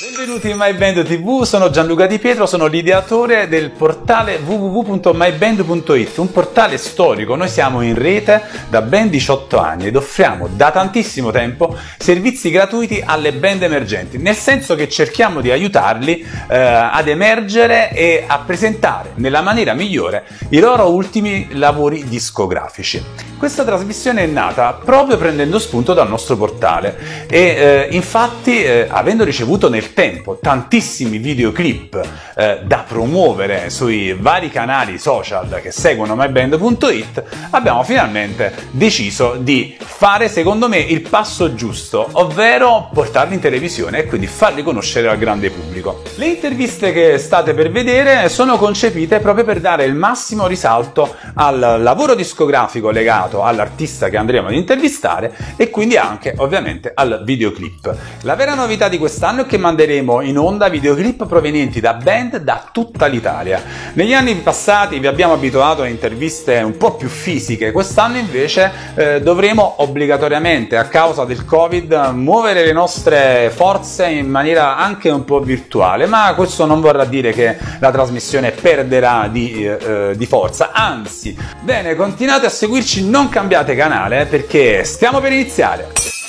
Benvenuti in MyBand TV, sono Gianluca Di Pietro, sono l'ideatore del portale www.myband.it, un portale storico. Noi siamo in rete da ben 18 anni ed offriamo da tantissimo tempo servizi gratuiti alle band emergenti, nel senso che cerchiamo di aiutarli eh, ad emergere e a presentare nella maniera migliore i loro ultimi lavori discografici. Questa trasmissione è nata proprio prendendo spunto dal nostro portale e eh, infatti eh, avendo ricevuto nel tempo tantissimi videoclip eh, da promuovere sui vari canali social che seguono myband.it abbiamo finalmente deciso di fare secondo me il passo giusto ovvero portarli in televisione e quindi farli conoscere al grande pubblico. Le interviste che state per vedere sono concepite proprio per dare il massimo risalto al lavoro discografico legato all'artista che andremo ad intervistare e quindi anche ovviamente al videoclip. La vera novità di quest'anno è che manderemo in onda videoclip provenienti da band da tutta l'Italia. Negli anni passati vi abbiamo abituato a interviste un po' più fisiche, quest'anno invece eh, dovremo obbligatoriamente a causa del Covid muovere le nostre forze in maniera anche un po' virtuale, ma questo non vorrà dire che la trasmissione perderà di, eh, di forza, anzi, bene, continuate a seguirci non cambiate canale perché stiamo per iniziare.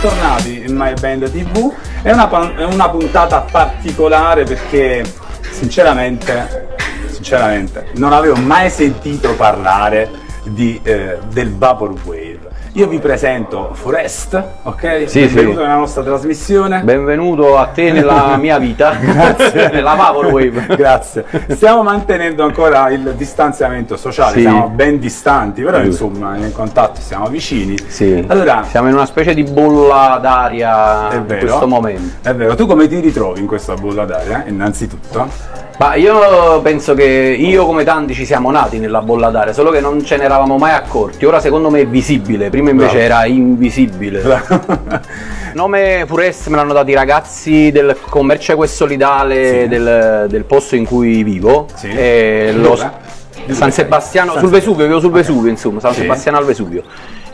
Bentornati in My Band TV. È una, è una puntata particolare perché sinceramente, sinceramente non avevo mai sentito parlare di, eh, del Vaporwave io vi presento Forest, ok? Sì, Benvenuto sì. nella nostra trasmissione. Benvenuto a te nella mia vita. Grazie. nella Vaporwave. Grazie. Stiamo mantenendo ancora il distanziamento sociale, Sì. siamo ben distanti, però insomma in contatto siamo vicini. Sì. Allora, Siamo in una specie di bolla d'aria in questo momento. È vero, tu come ti ritrovi in questa bolla d'aria? Innanzitutto. Ma io penso che io come tanti ci siamo nati nella bolla d'aria, solo che non ce ne eravamo mai accorti. Ora secondo me è visibile, prima invece Bravo. era invisibile. Il nome Purest me l'hanno dato i ragazzi del commercio equo e solidale Sì. del, del posto in cui vivo. Sì. E lo- San? Sebastiano, San sul. Vesuvio, vivo sul Ok. Vesuvio insomma, San Sì. Sebastiano al Vesuvio.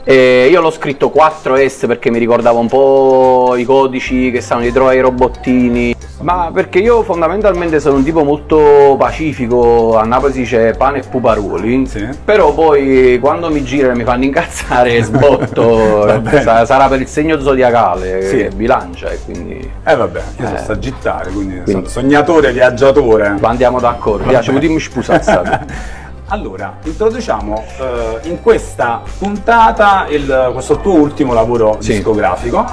E io l'ho scritto 4S perché mi ricordava un po' i codici che stanno dietro ai robottini. Ma perché io fondamentalmente sono un tipo molto pacifico, a Napoli si dice pane e puparuoli, Sì. però poi quando mi girano e mi fanno incazzare sbotto, sa- sarà per il segno zodiacale Sì. che bilancia e quindi Eh vabbè, io Eh. sagittario, quindi, Quindi. sono sognatore, viaggiatore. andiamo d'accordo. Piace, dimmi scusa, sai. Allora, introduciamo eh, in questa puntata il- questo tuo ultimo lavoro Sì. discografico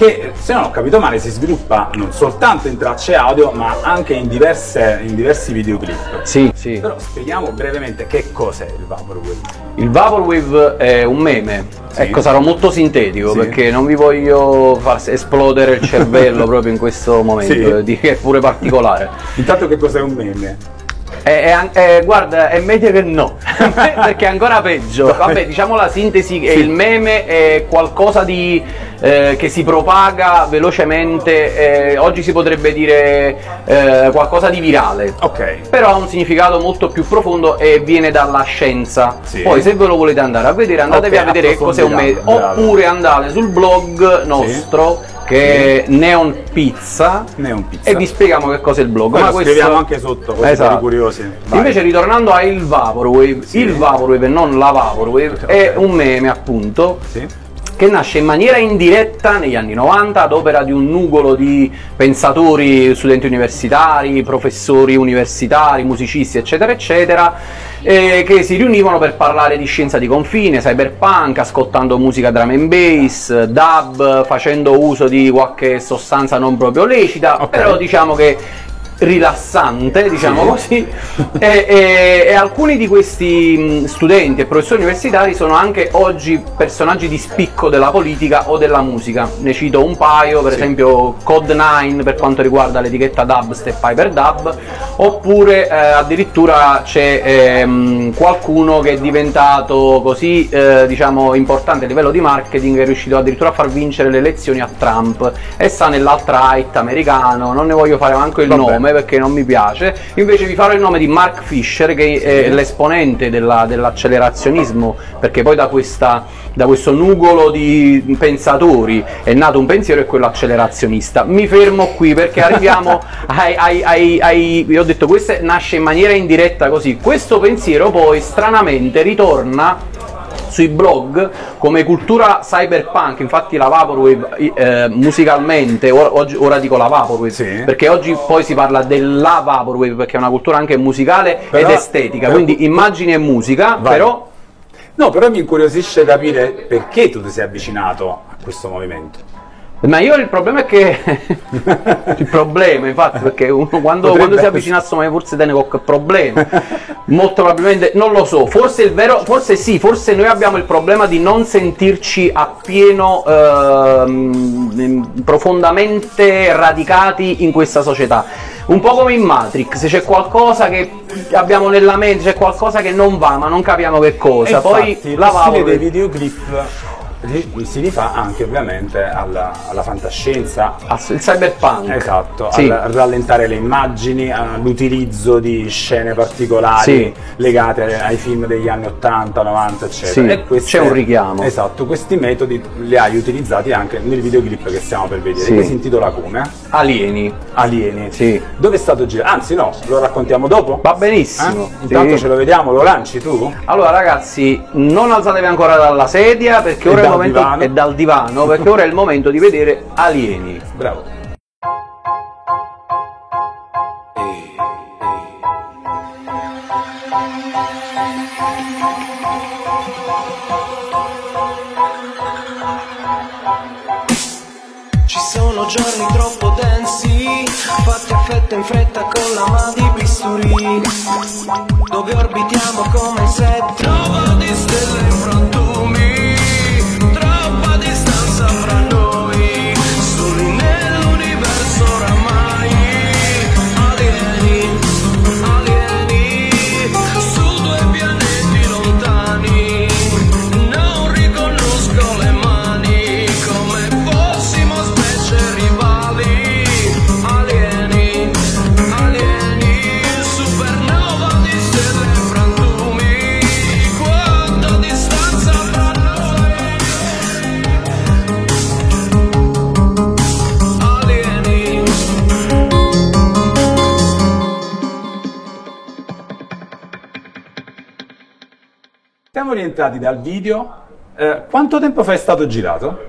che se non ho capito male si sviluppa non soltanto in tracce audio ma anche in, diverse- in diversi videoclip. Sì, sì. Però spieghiamo brevemente che cos'è il Vaporwave. Il Vaporwave è un meme, Sì. ecco sarò molto sintetico Sì. perché non vi voglio far esplodere il cervello proprio in questo momento, Sì. di- che è pure particolare. Intanto che cos'è un meme? È- è an- è- guarda, è meglio che no, perché è ancora peggio. Vabbè, diciamo la sintesi, è Sì. il meme è qualcosa di, eh, che si propaga velocemente, eh, oggi si potrebbe dire eh, qualcosa di virale. Ok. Però ha un significato molto più profondo e viene dalla scienza. Sì. Poi se ve lo volete andare a vedere, andatevi Ok, a vedere che cos'è un meme. Oppure andate sul blog nostro che è Neon Pizza Neon Pizza. e vi spieghiamo che cos'è il blog. Poi Ma lo questo- scriviamo anche sotto, così Esatto. curiosi. Vai. Invece ritornando a il Vaporwave, Sì. il Vaporwave e non la Vaporwave è un meme appunto Sì. che nasce in maniera indiretta negli anni 90 ad opera di un nugolo di pensatori, studenti universitari, professori universitari, musicisti, eccetera, eccetera, eh, che si riunivano per parlare di scienza di confine, cyberpunk, ascoltando musica drum and bass, dub, facendo uso di qualche sostanza non proprio lecita, Ok. però diciamo che rilassante, diciamo Sì. così, e, e- e alcuni di questi studenti e professori universitari sono anche oggi personaggi di spicco della politica o della musica. Ne cito un paio, per Sì. esempio Code9 per quanto riguarda l'etichetta dubstep Hyperdub, oppure eh, addirittura c'è ehm, qualcuno che è diventato così eh, diciamo importante a livello di marketing che è riuscito addirittura a far vincere le elezioni a Trump e sta nell'alt-right americano, non ne voglio fare manco il Vabbè. nome, nome perché non mi piace, invece vi farò il nome di Mark Fisher che è l'esponente della- dell'accelerazionismo, perché poi da, questa- da questo nugolo di pensatori è nato un pensiero e quello accelerazionista. Mi fermo qui perché arriviamo ai, ai- ai- ai- vi ho detto questo nasce in maniera indiretta così, questo pensiero poi stranamente ritorna sui blog come cultura cyberpunk, infatti la Vaporwave eh, musicalmente, ora, oggi- ora dico la Vaporwave, Sì. perché oggi poi si parla della Vaporwave perché è una cultura anche musicale Però- ed estetica, però- quindi immagini e musica, Vai. però No, però mi incuriosisce capire perché tu ti sei avvicinato a questo movimento. Ma io il problema è che il problema, infatti, perché uno quando, Potrebbe quando si essere. avvicina a Somai forse tiene qualche problema. Molto probabilmente non lo so, forse il vero, forse sì, forse noi abbiamo il problema di non sentirci appieno ehm, profondamente radicati in questa società. Un po' come in Matrix, c'è qualcosa che abbiamo nella mente, c'è qualcosa che non va, ma non capiamo che cosa. E Poi infatti, la Valve- dei videoclip si rifà anche ovviamente alla, alla fantascienza. Il cyberpunk. Esatto, Sì. al rallentare le immagini, all'utilizzo di scene particolari Sì. legate ai- film degli anni 80, 90, eccetera. Sì, queste- c'è un richiamo. Esatto, questi metodi li hai utilizzati anche nel videoclip che stiamo per vedere, Sì. che si intitola come? Alieni. Alieni. Sì. Dove è stato girato? Anzi no, lo raccontiamo dopo? Va benissimo. Eh? Intanto ce lo vediamo, lo lanci tu? Allora ragazzi, non alzatevi ancora dalla sedia perché ora il dal momento divano. e dal divano perché ora è il momento di vedere alieni. Bravo. Ci sono giorni troppo densi, fatti a fette in fretta con la mano di bisturi, rientrati dal video. Eh, quanto tempo fa è stato girato?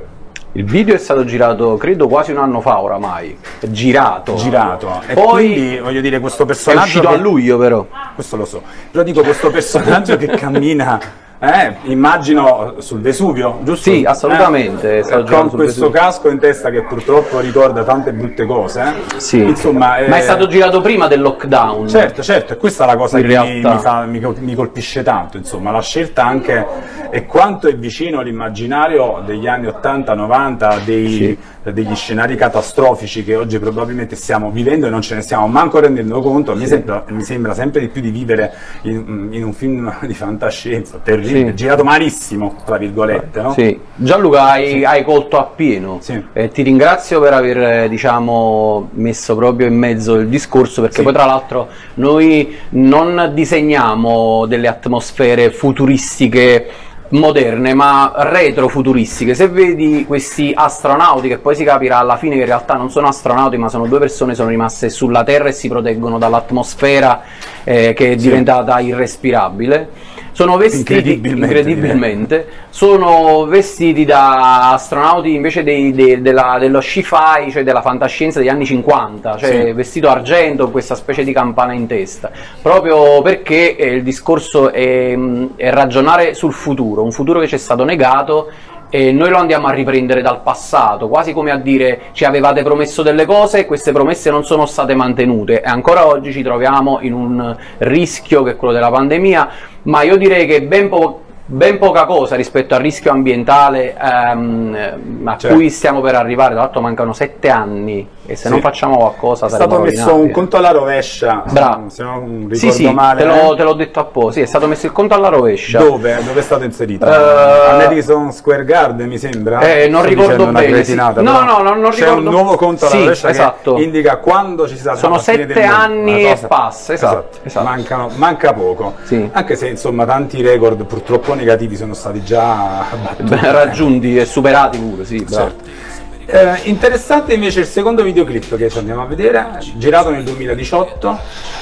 Il video è stato girato credo quasi un anno fa oramai. È girato. Girato. E Poi quindi voglio dire questo è personaggio. uscito che- a luglio però. Questo lo so. Però dico questo personaggio che cammina. Eh, immagino sul Vesuvio, giusto? Sì, assolutamente, Eh, girando con questo Vesuvio. casco in testa che purtroppo ricorda tante brutte cose. eh. Sì. Insomma, Ma è eh, stato girato prima del lockdown. Certo, certo, e questa è la cosa In che mi, mi fa- mi mi colpisce tanto, insomma, la scelta anche e quanto è vicino all'immaginario degli anni 80-90, dei- degli scenari catastrofici che oggi probabilmente stiamo vivendo e non ce ne stiamo manco rendendo conto, mi, sembra, mi sembra sempre di più di vivere in, in un film di fantascienza, terribile, Sì. girato malissimo, tra virgolette, no? Sì. Gianluca hai, hai colto appieno Sì. e ti ringrazio per aver eh, diciamo, messo proprio in mezzo il discorso perché Sì. poi tra l'altro noi non disegniamo delle atmosfere futuristiche moderne ma retrofuturistiche se vedi questi astronauti che poi si capirà alla fine che in realtà non sono astronauti ma sono due persone sono rimaste sulla Terra e si proteggono dall'atmosfera eh, che è diventata irrespirabile sono vestiti Incredibilmente, incredibilmente, sono vestiti da astronauti invece dei- dei- della- dello sci-fi, cioè della fantascienza degli anni 50, cioè Sì. vestito argento con questa specie di campana in testa, proprio perché eh, il discorso è, è ragionare sul futuro, un futuro che ci è stato negato e noi lo andiamo a riprendere dal passato, quasi come a dire ci avevate promesso delle cose e queste promesse non sono state mantenute. E ancora oggi ci troviamo in un rischio che è quello della pandemia, ma io direi che ben, po- ben poca cosa rispetto al rischio ambientale ehm, a Certo. cui stiamo per arrivare, tra l'altro mancano sette anni e se non facciamo qualcosa È stato messo rovinati. un conto alla rovescia. Bravo. Se non ricordo Sì, sì, male. te, l'ho, eh? te l'ho detto apposta, sì, è stato messo il conto alla rovescia. Dove? Dove è stato inserito? Eh, A Madison Square Garden mi sembra? Eh, non Sto ricordo bene, sì. No, no, no, non C'è ricordo- un nuovo conto alla Sì, rovescia esatto. che indica quando ci sarà Sono sette anni e passa, esatto, esatto. Mancano- manca poco. Sì. Anche se insomma tanti record purtroppo negativi sono stati già raggiunti e superati pure, sì. Certo. Eh, interessante invece il secondo videoclip che ci andiamo a vedere, girato nel 2018.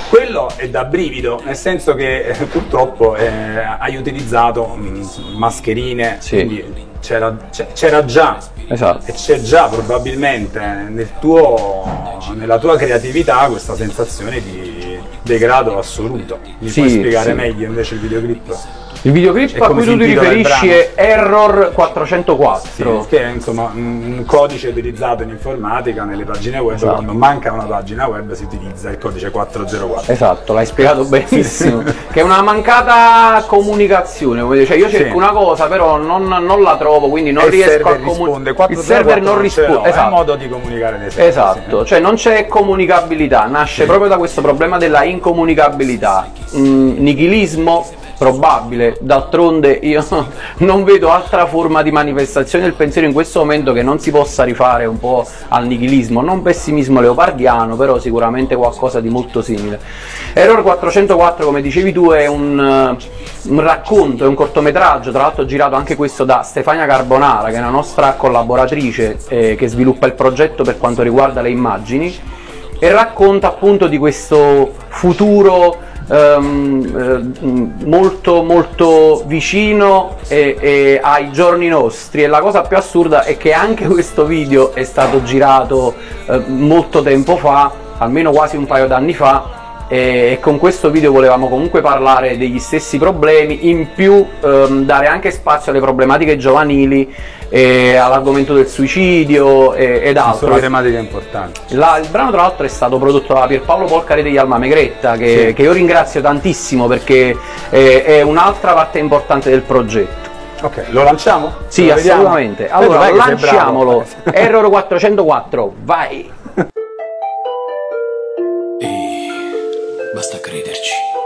Quello è da brivido, nel senso che eh, purtroppo eh, hai utilizzato mh, mascherine, Sì. quindi c'era, c'era già Esatto. e c'è già probabilmente nel tuo, nella tua creatività questa sensazione di degrado assoluto. Mi Sì, puoi spiegare sì. meglio invece il videoclip? Il videoclip a cui tu ti riferisci è Error 404. Che è insomma un codice utilizzato in informatica nelle pagine web, Esatto. quando manca una pagina web si utilizza il codice 404. Esatto, l'hai spiegato benissimo. che è una mancata comunicazione. Cioè, io cerco Sì. una cosa, però non, non la trovo, quindi non E riesco a comunicare. Il server non risponde. È un Esatto. modo di comunicare dei server, Esatto, cioè non c'è comunicabilità, nasce proprio da questo problema della incomunicabilità. Mm, nichilismo probabile, d'altronde io non vedo altra forma di manifestazione. Del pensiero in questo momento che non si possa rifare un po' al nichilismo, non pessimismo leopardiano, però sicuramente qualcosa di molto simile. Error 404, come dicevi tu, è un, eh, un racconto, è un cortometraggio, tra l'altro girato anche questo da Stefania Carbonara, che è una nostra collaboratrice eh, che sviluppa il progetto per quanto riguarda le immagini e racconta appunto di questo futuro ehm, eh, molto molto vicino e- e ai giorni nostri. E la cosa più assurda è che anche questo video è stato girato eh, molto tempo fa almeno quasi un paio d'anni fa e con questo video volevamo comunque parlare degli stessi problemi, in più ehm, dare anche spazio alle problematiche giovanili, e all'argomento del suicidio e- ed Sono altro. tematiche importanti. La- il brano tra l'altro è stato prodotto da Pierpaolo Polcari degli Alma Megretta, che, Sì. che io ringrazio tantissimo perché è, è un'altra parte importante del progetto. Ok, lo lanciamo? Sì, Lo vediamo? assolutamente. Eh, Allora, lanciamolo. Error 404, vai! Basta crederci.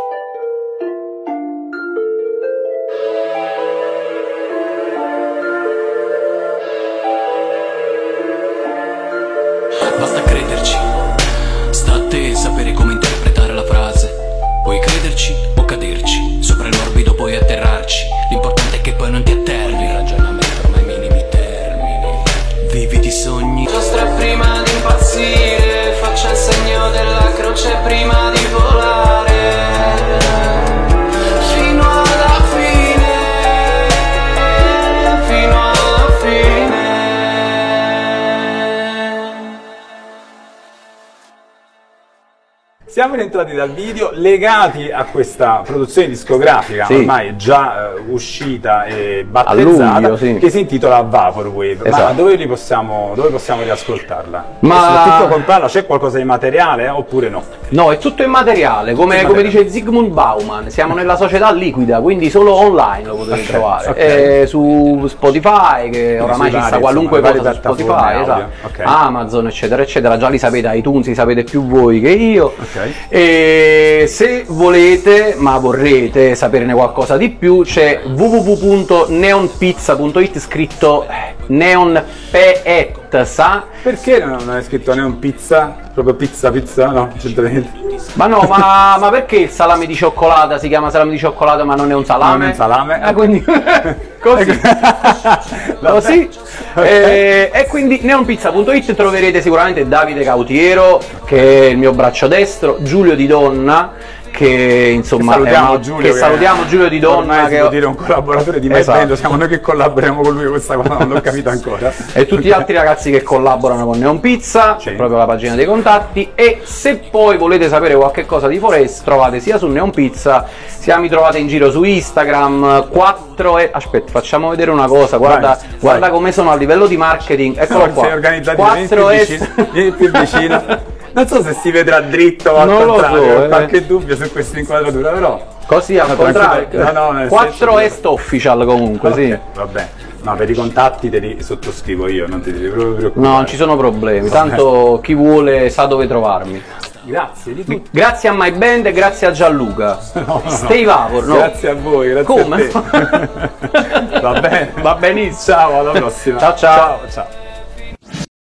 Siamo rientrati dal video legati a questa produzione discografica Sì. ormai già eh, uscita e battezzata luglio, sì. che si intitola Vaporwave. Ma Esatto. dove, li possiamo, dove possiamo riascoltarla? Ma- E soprattutto comprarla, c'è qualcosa di materiale eh, oppure no? No, è tutto immateriale, come, Tutto come dice Zygmunt Bauman, siamo nella società liquida, quindi solo online lo potete Ok, trovare. ok. Eh, su Spotify, che oramai ci sta qualunque insomma, cosa su Spotify, esatto. audio, ok. Amazon, eccetera, eccetera, già li sapete, iTunes li sapete più voi che io. Ok. E se volete, ma vorrete saperne qualcosa di più, c'è www.neonpizza.it scritto Neon Pezza. Perché non è scritto neon pizza? Proprio pizza, pizza? No, c'entra niente. Ma no, ma, ma perché il salame di cioccolata si chiama salame di cioccolata ma non è un salame? Non è un salame. Ah, quindi così. così. Eh, e quindi neonpizza.it troverete sicuramente Davide Cautiero, che è il mio braccio destro, Giulio Di Donna, che insomma Che salutiamo una- Giulio. che salutiamo Giulio Di Donna che può dire un collaboratore di Esatto. MyBand, siamo noi che collaboriamo con lui, questa cosa non l'ho capito ancora. e tutti gli altri ragazzi che collaborano con Neon Pizza, Sì. proprio la pagina dei contatti e se poi volete sapere qualche cosa di Forest trovate sia su Neon Pizza sia mi trovate in giro su Instagram 4 e aspetta facciamo vedere una cosa guarda, Vai, guarda vai. come sono a livello di marketing eccolo No, qua sei più 4 vicino, vieni più vicino. Non so se si vedrà dritto o al Non lo contrario, so, ho eh. qualche dubbio su questa inquadratura, però. così al No, contrario. No, no, nel 4 senso che- est official comunque sì Ok, va bene. No, per i contatti te li sottoscrivo io, non ti devi proprio preoccupare. No, non ci sono problemi, tanto chi vuole sa dove trovarmi. Grazie di tutto. Grazie a My Band e grazie a Gianluca. Stay Vavor, no? Grazie a voi, grazie Come? a te. Va bene. Va benissimo. Ciao, alla prossima. Ciao, ciao. ciao. ciao.